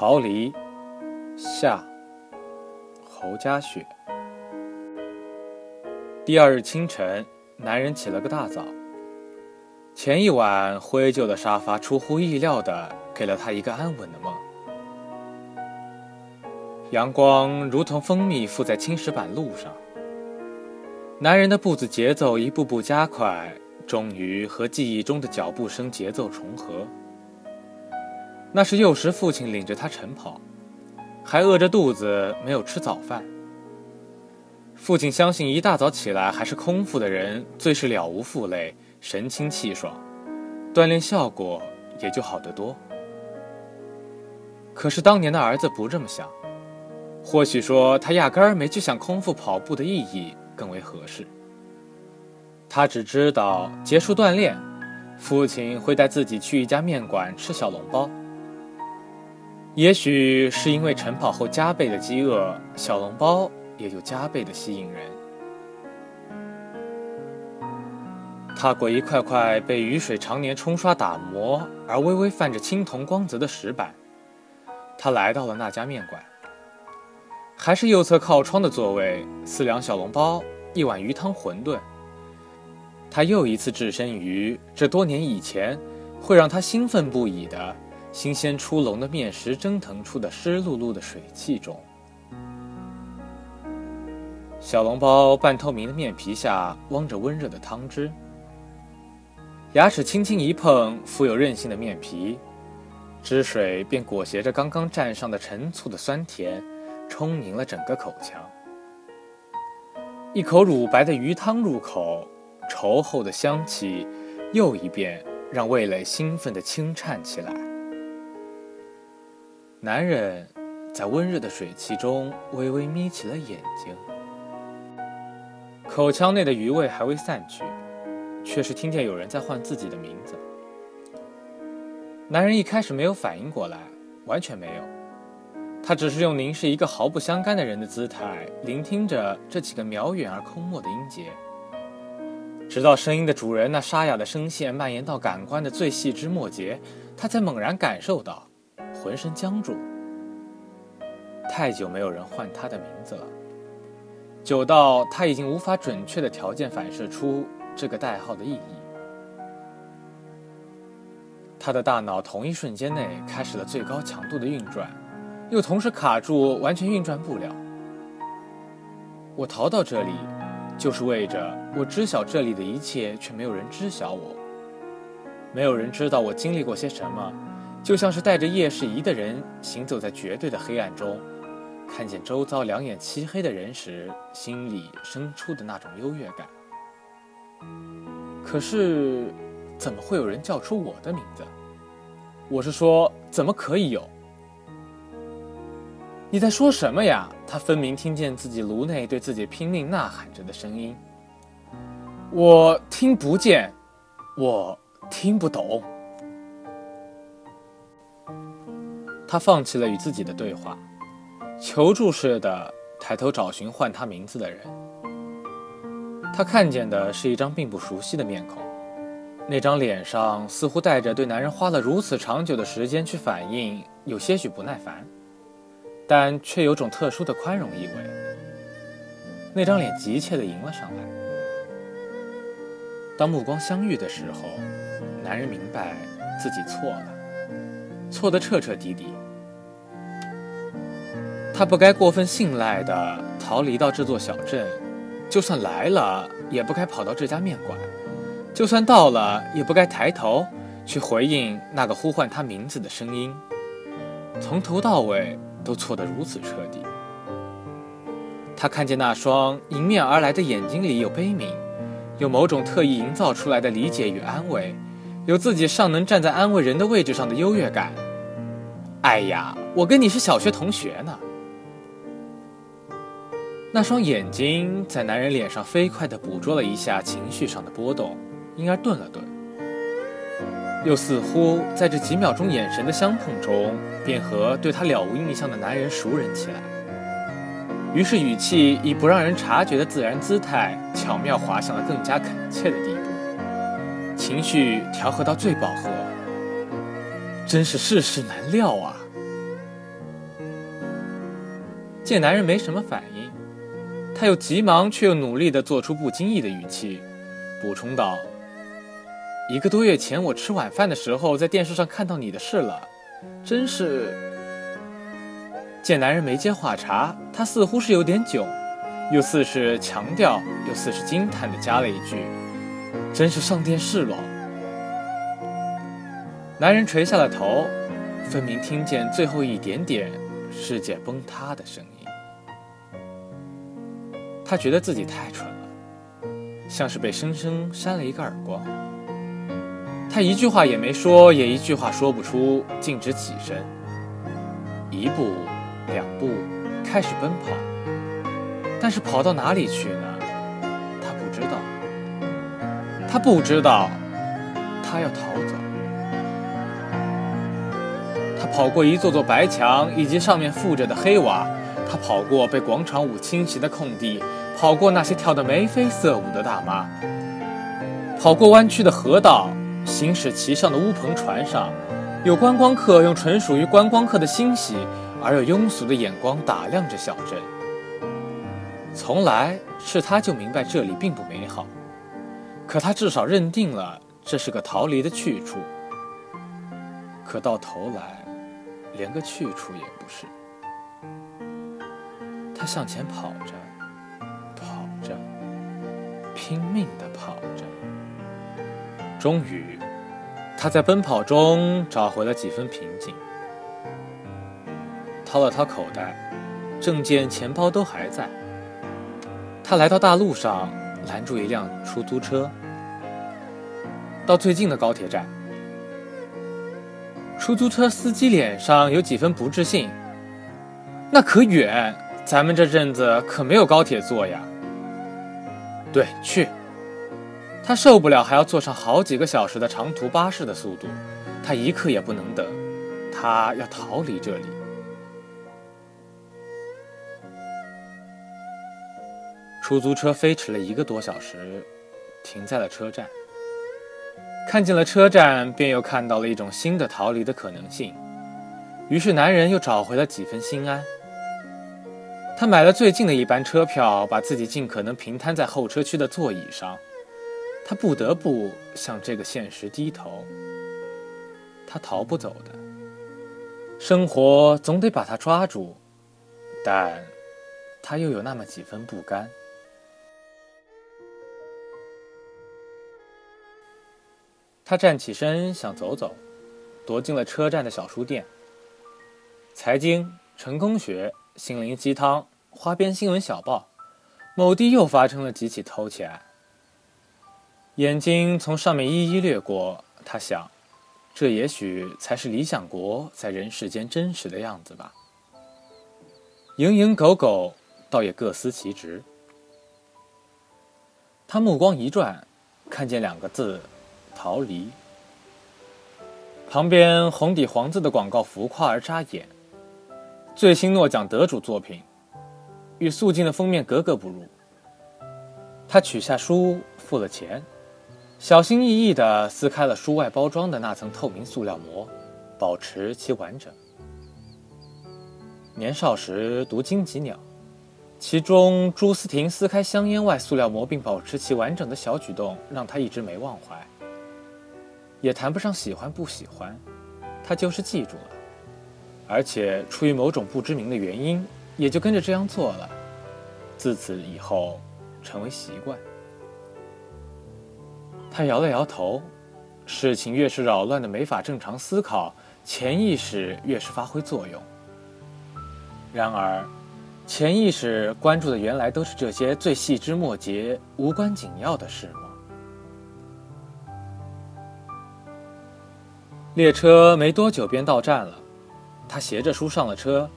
逃离，下，侯家雪。第二日清晨，男人起了个大早。前一晚灰旧的沙发出乎意料的给了他一个安稳的梦。阳光如同蜂蜜附在青石板路上。男人的步子节奏一步步加快，终于和记忆中的脚步声节奏重合。那是幼时父亲领着他晨跑，还饿着肚子没有吃早饭。父亲相信一大早起来还是空腹的人最是了无负累，神清气爽，锻炼效果也就好得多。可是当年的儿子不这么想，或许说他压根儿没去想空腹跑步的意义更为合适。他只知道结束锻炼，父亲会带自己去一家面馆吃小笼包。也许是因为晨跑后加倍的饥饿，小笼包也就加倍的吸引人。踏过一块块被雨水常年冲刷打磨而微微泛着青铜光泽的石板，他来到了那家面馆。还是右侧靠窗的座位，四两小笼包，一碗鱼汤馄饨。他又一次置身于这多年以前会让他兴奋不已的。新鲜出笼的面食蒸腾出的湿漉漉的水汽中，小笼包半透明的面皮下汪着温热的汤汁，牙齿轻轻一碰，富有韧性的面皮，汁水便裹挟着刚刚蘸上的陈醋的酸甜，充盈了整个口腔。一口乳白的鱼汤入口，稠厚的香气，又一遍让味蕾兴奋地轻颤起来。男人在温热的水汽中微微眯起了眼睛，口腔内的余味还未散去，却是听见有人在唤自己的名字。男人一开始没有反应过来，完全没有，他只是用凝视一个毫不相干的人的姿态，聆听着这几个渺远而空漠的音节，直到声音的主人那沙哑的声线蔓延到感官的最细枝末节，他才猛然感受到。浑身僵住，太久没有人唤他的名字了，久到他已经无法准确的条件反射出这个代号的意义。他的大脑同一瞬间内开始了最高强度的运转，又同时卡住，完全运转不了。我逃到这里，就是为着我知晓这里的一切，却没有人知晓我，没有人知道我经历过些什么。就像是带着夜视仪的人行走在绝对的黑暗中，看见周遭两眼漆黑的人时，心里生出的那种优越感。可是，怎么会有人叫出我的名字？我是说，怎么可以有？你在说什么呀？他分明听见自己颅内对自己拼命呐喊着的声音。我听不见，我听不懂。他放弃了与自己的对话，求助似的抬头找寻唤他名字的人。他看见的是一张并不熟悉的面孔，那张脸上似乎带着对男人花了如此长久的时间去反应有些许不耐烦，但却有种特殊的宽容意味。那张脸急切地迎了上来。当目光相遇的时候，男人明白自己错了。错得彻彻底底，他不该过分信赖的逃离到这座小镇，就算来了，也不该跑到这家面馆；就算到了，也不该抬头去回应那个呼唤他名字的声音。从头到尾都错得如此彻底。他看见那双迎面而来的眼睛里有悲悯，有某种特意营造出来的理解与安慰。有自己尚能站在安慰人的位置上的优越感。哎呀，我跟你是小学同学呢。那双眼睛在男人脸上飞快地捕捉了一下情绪上的波动，因而顿了顿，又似乎在这几秒钟眼神的相碰中，便和对他了无印象的男人熟人起来。于是语气以不让人察觉的自然姿态，巧妙滑向了更加恳切的地步。情绪调和到最饱和，真是世事难料啊！见男人没什么反应，他又急忙却又努力地做出不经意的语气，补充道：“一个多月前我吃晚饭的时候，在电视上看到你的事了，真是……”见男人没接话茬，他似乎是有点窘，又似是强调，又似是惊叹地加了一句：“真是上电视了。”男人垂下了头，分明听见最后一点点世界崩塌的声音。他觉得自己太蠢了，像是被生生扇了一个耳光。他一句话也没说，也一句话说不出，径直起身，一步，两步，开始奔跑。但是跑到哪里去呢？他不知道，他要逃走。他跑过一座座白墙以及上面附着的黑瓦，他跑过被广场舞侵袭的空地，跑过那些跳得眉飞色舞的大妈，跑过弯曲的河道，行驶其上的乌篷船上，有观光客用纯属于观光客的欣喜而又庸俗的眼光打量着小镇。从来是他就明白这里并不美好，可他至少认定了这是个逃离的去处。可到头来。连个去处也不是。他向前跑着，跑着，拼命地跑着。终于，他在奔跑中找回了几分平静。掏了掏口袋，证件、钱包都还在。他来到大路上，拦住一辆出租车，到最近的高铁站。出租车司机脸上有几分不自信。那可远，咱们这阵子可没有高铁坐呀。对，去。他受不了还要坐上好几个小时的长途巴士的速度，他一刻也不能等，他要逃离这里。出租车飞驰了一个多小时，停在了车站。看见了车站，便又看到了一种新的逃离的可能性。于是，男人又找回了几分心安。他买了最近的一班车票，把自己尽可能平摊在候车区的座椅上。他不得不向这个现实低头。他逃不走的，生活总得把他抓住，但他又有那么几分不甘。他站起身想走走，躲进了车站的小书店。财经、成功学、心灵鸡汤、花边新闻小报，某地又发生了几起偷窃案。眼睛从上面一一掠过，他想，这也许才是理想国在人世间真实的样子吧。蝇营狗苟，倒也各司其职。他目光一转，看见两个字。逃离。旁边红底黄字的广告浮夸而扎眼，最新诺奖得主作品，与素净的封面格格不入。他取下书，付了钱，小心翼翼地撕开了书外包装的那层透明塑料膜，保持其完整。年少时读《荆棘鸟》，其中朱思婷撕开香烟外塑料膜并保持其完整的小举动，让他一直没忘怀。也谈不上喜欢不喜欢，他就是记住了，而且出于某种不知名的原因，也就跟着这样做了。自此以后，成为习惯。他摇了摇头，事情越是扰乱的没法正常思考，潜意识越是发挥作用。然而，潜意识关注的原来都是这些最细枝末节、无关紧要的事吗？列车没多久便到站了，他携着书上了车，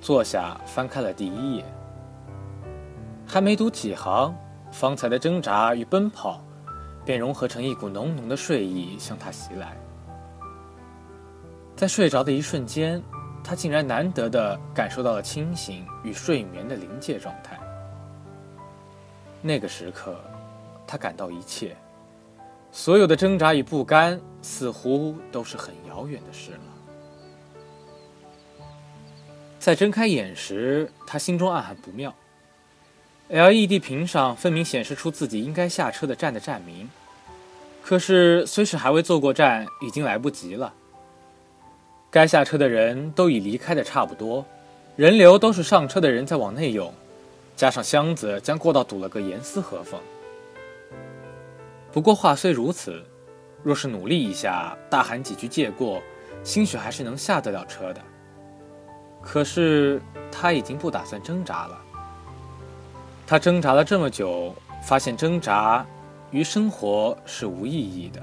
坐下翻开了第一页。还没读几行，方才的挣扎与奔跑，便融合成一股浓浓的睡意向他袭来。在睡着的一瞬间，他竟然难得的感受到了清醒与睡眠的临界状态。那个时刻，他感到一切。所有的挣扎与不甘，似乎都是很遥远的事了。在睁开眼时，他心中暗喊不妙。LED 屏上分明显示出自己应该下车的站的站名，可是虽是还未坐过站，已经来不及了。该下车的人都已离开的差不多，人流都是上车的人在往内涌，加上箱子将过道堵了个严丝合缝。不过话虽如此，若是努力一下，大喊几句借过，兴许还是能下得了车的。可是他已经不打算挣扎了。他挣扎了这么久，发现挣扎于生活是无意义的。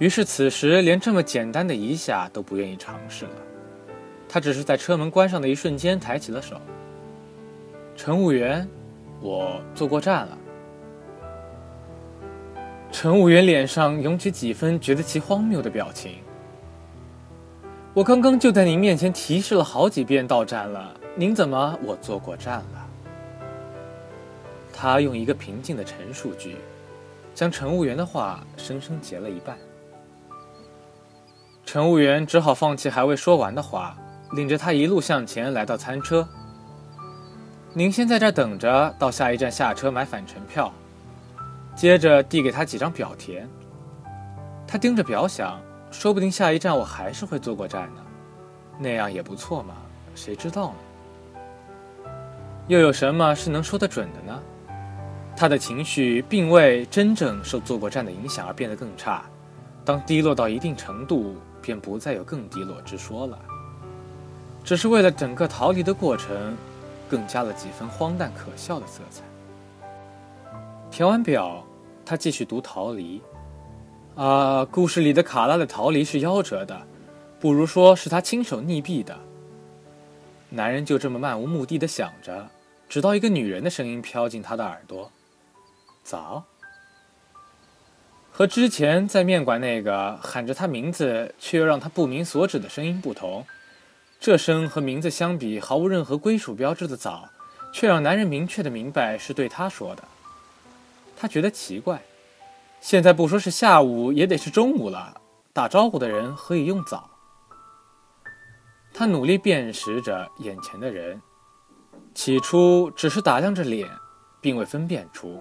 于是此时连这么简单的一下都不愿意尝试了。他只是在车门关上的一瞬间抬起了手。乘务员，我坐过站了。乘务员脸上涌起几分觉得其荒谬的表情。我刚刚就在您面前提示了好几遍到站了，您怎么我坐过站了？他用一个平静的陈述句，将乘务员的话生生截了一半。乘务员只好放弃还未说完的话，领着他一路向前来到餐车。您先在这儿等着，到下一站下车买返程票。接着递给他几张表填。他盯着表想，说不定下一站我还是会坐过站呢，那样也不错嘛，谁知道呢？又有什么是能说得准的呢？他的情绪并未真正受坐过站的影响而变得更差，当低落到一定程度，便不再有更低落之说了。只是为了整个逃离的过程，更加了几分荒诞可笑的色彩。填完表，他继续读《逃离》。啊，故事里的卡拉的逃离是夭折的，不如说是他亲手溺毙的。男人就这么漫无目的的想着，直到一个女人的声音飘进他的耳朵。早，和之前在面馆那个喊着他名字却又让他不明所指的声音不同，这声和名字相比毫无任何归属标志的早，却让男人明确的明白是对他说的。他觉得奇怪，现在不说是下午，也得是中午了，打招呼的人何以用早？他努力辨识着眼前的人，起初只是打量着脸，并未分辨出。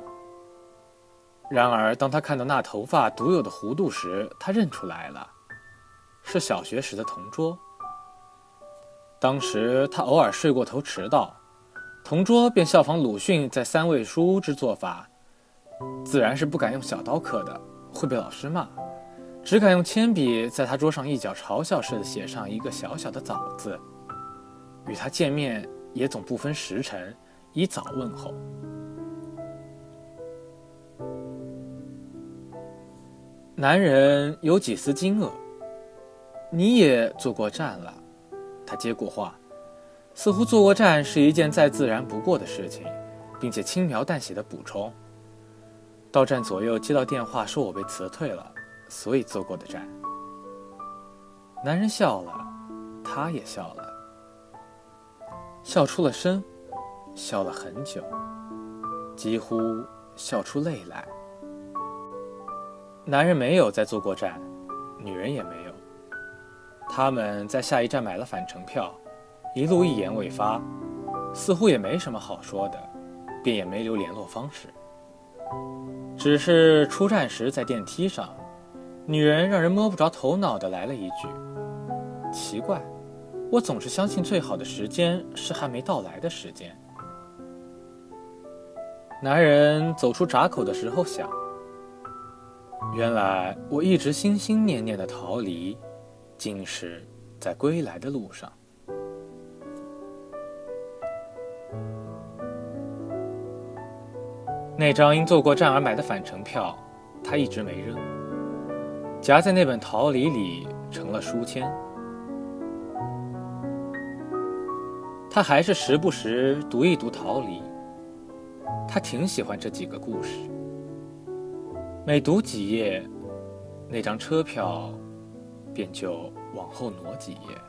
然而，当他看到那头发独有的弧度时，他认出来了，是小学时的同桌。当时他偶尔睡过头迟到，同桌便效仿鲁迅在三味书屋之做法，自然是不敢用小刀刻的，会被老师骂，只敢用铅笔在他桌上一角嘲笑似的写上一个小小的“早”字。与他见面也总不分时辰，以早问候。男人有几丝惊愕。你也坐过站了，他接过话，似乎坐过站是一件再自然不过的事情，并且轻描淡写的补充：到站左右接到电话说我被辞退了，所以坐过的站。男人笑了，他也笑了，笑出了声，笑了很久，几乎笑出泪来。男人没有再坐过站，女人也没有。他们在下一站买了返程票，一路一言未发，似乎也没什么好说的，便也没留联络方式。只是出站时在电梯上，女人让人摸不着头脑的来了一句：“奇怪，我总是相信最好的时间是还没到来的时间。”男人走出闸口的时候想。原来我一直心心念念的逃离，竟是在归来的路上。那张因坐过站而买的返程票，他一直没扔，夹在那本逃离里成了书签。他还是时不时读一读逃离，他挺喜欢这几个故事。每读几页，那张车票便就往后挪几页。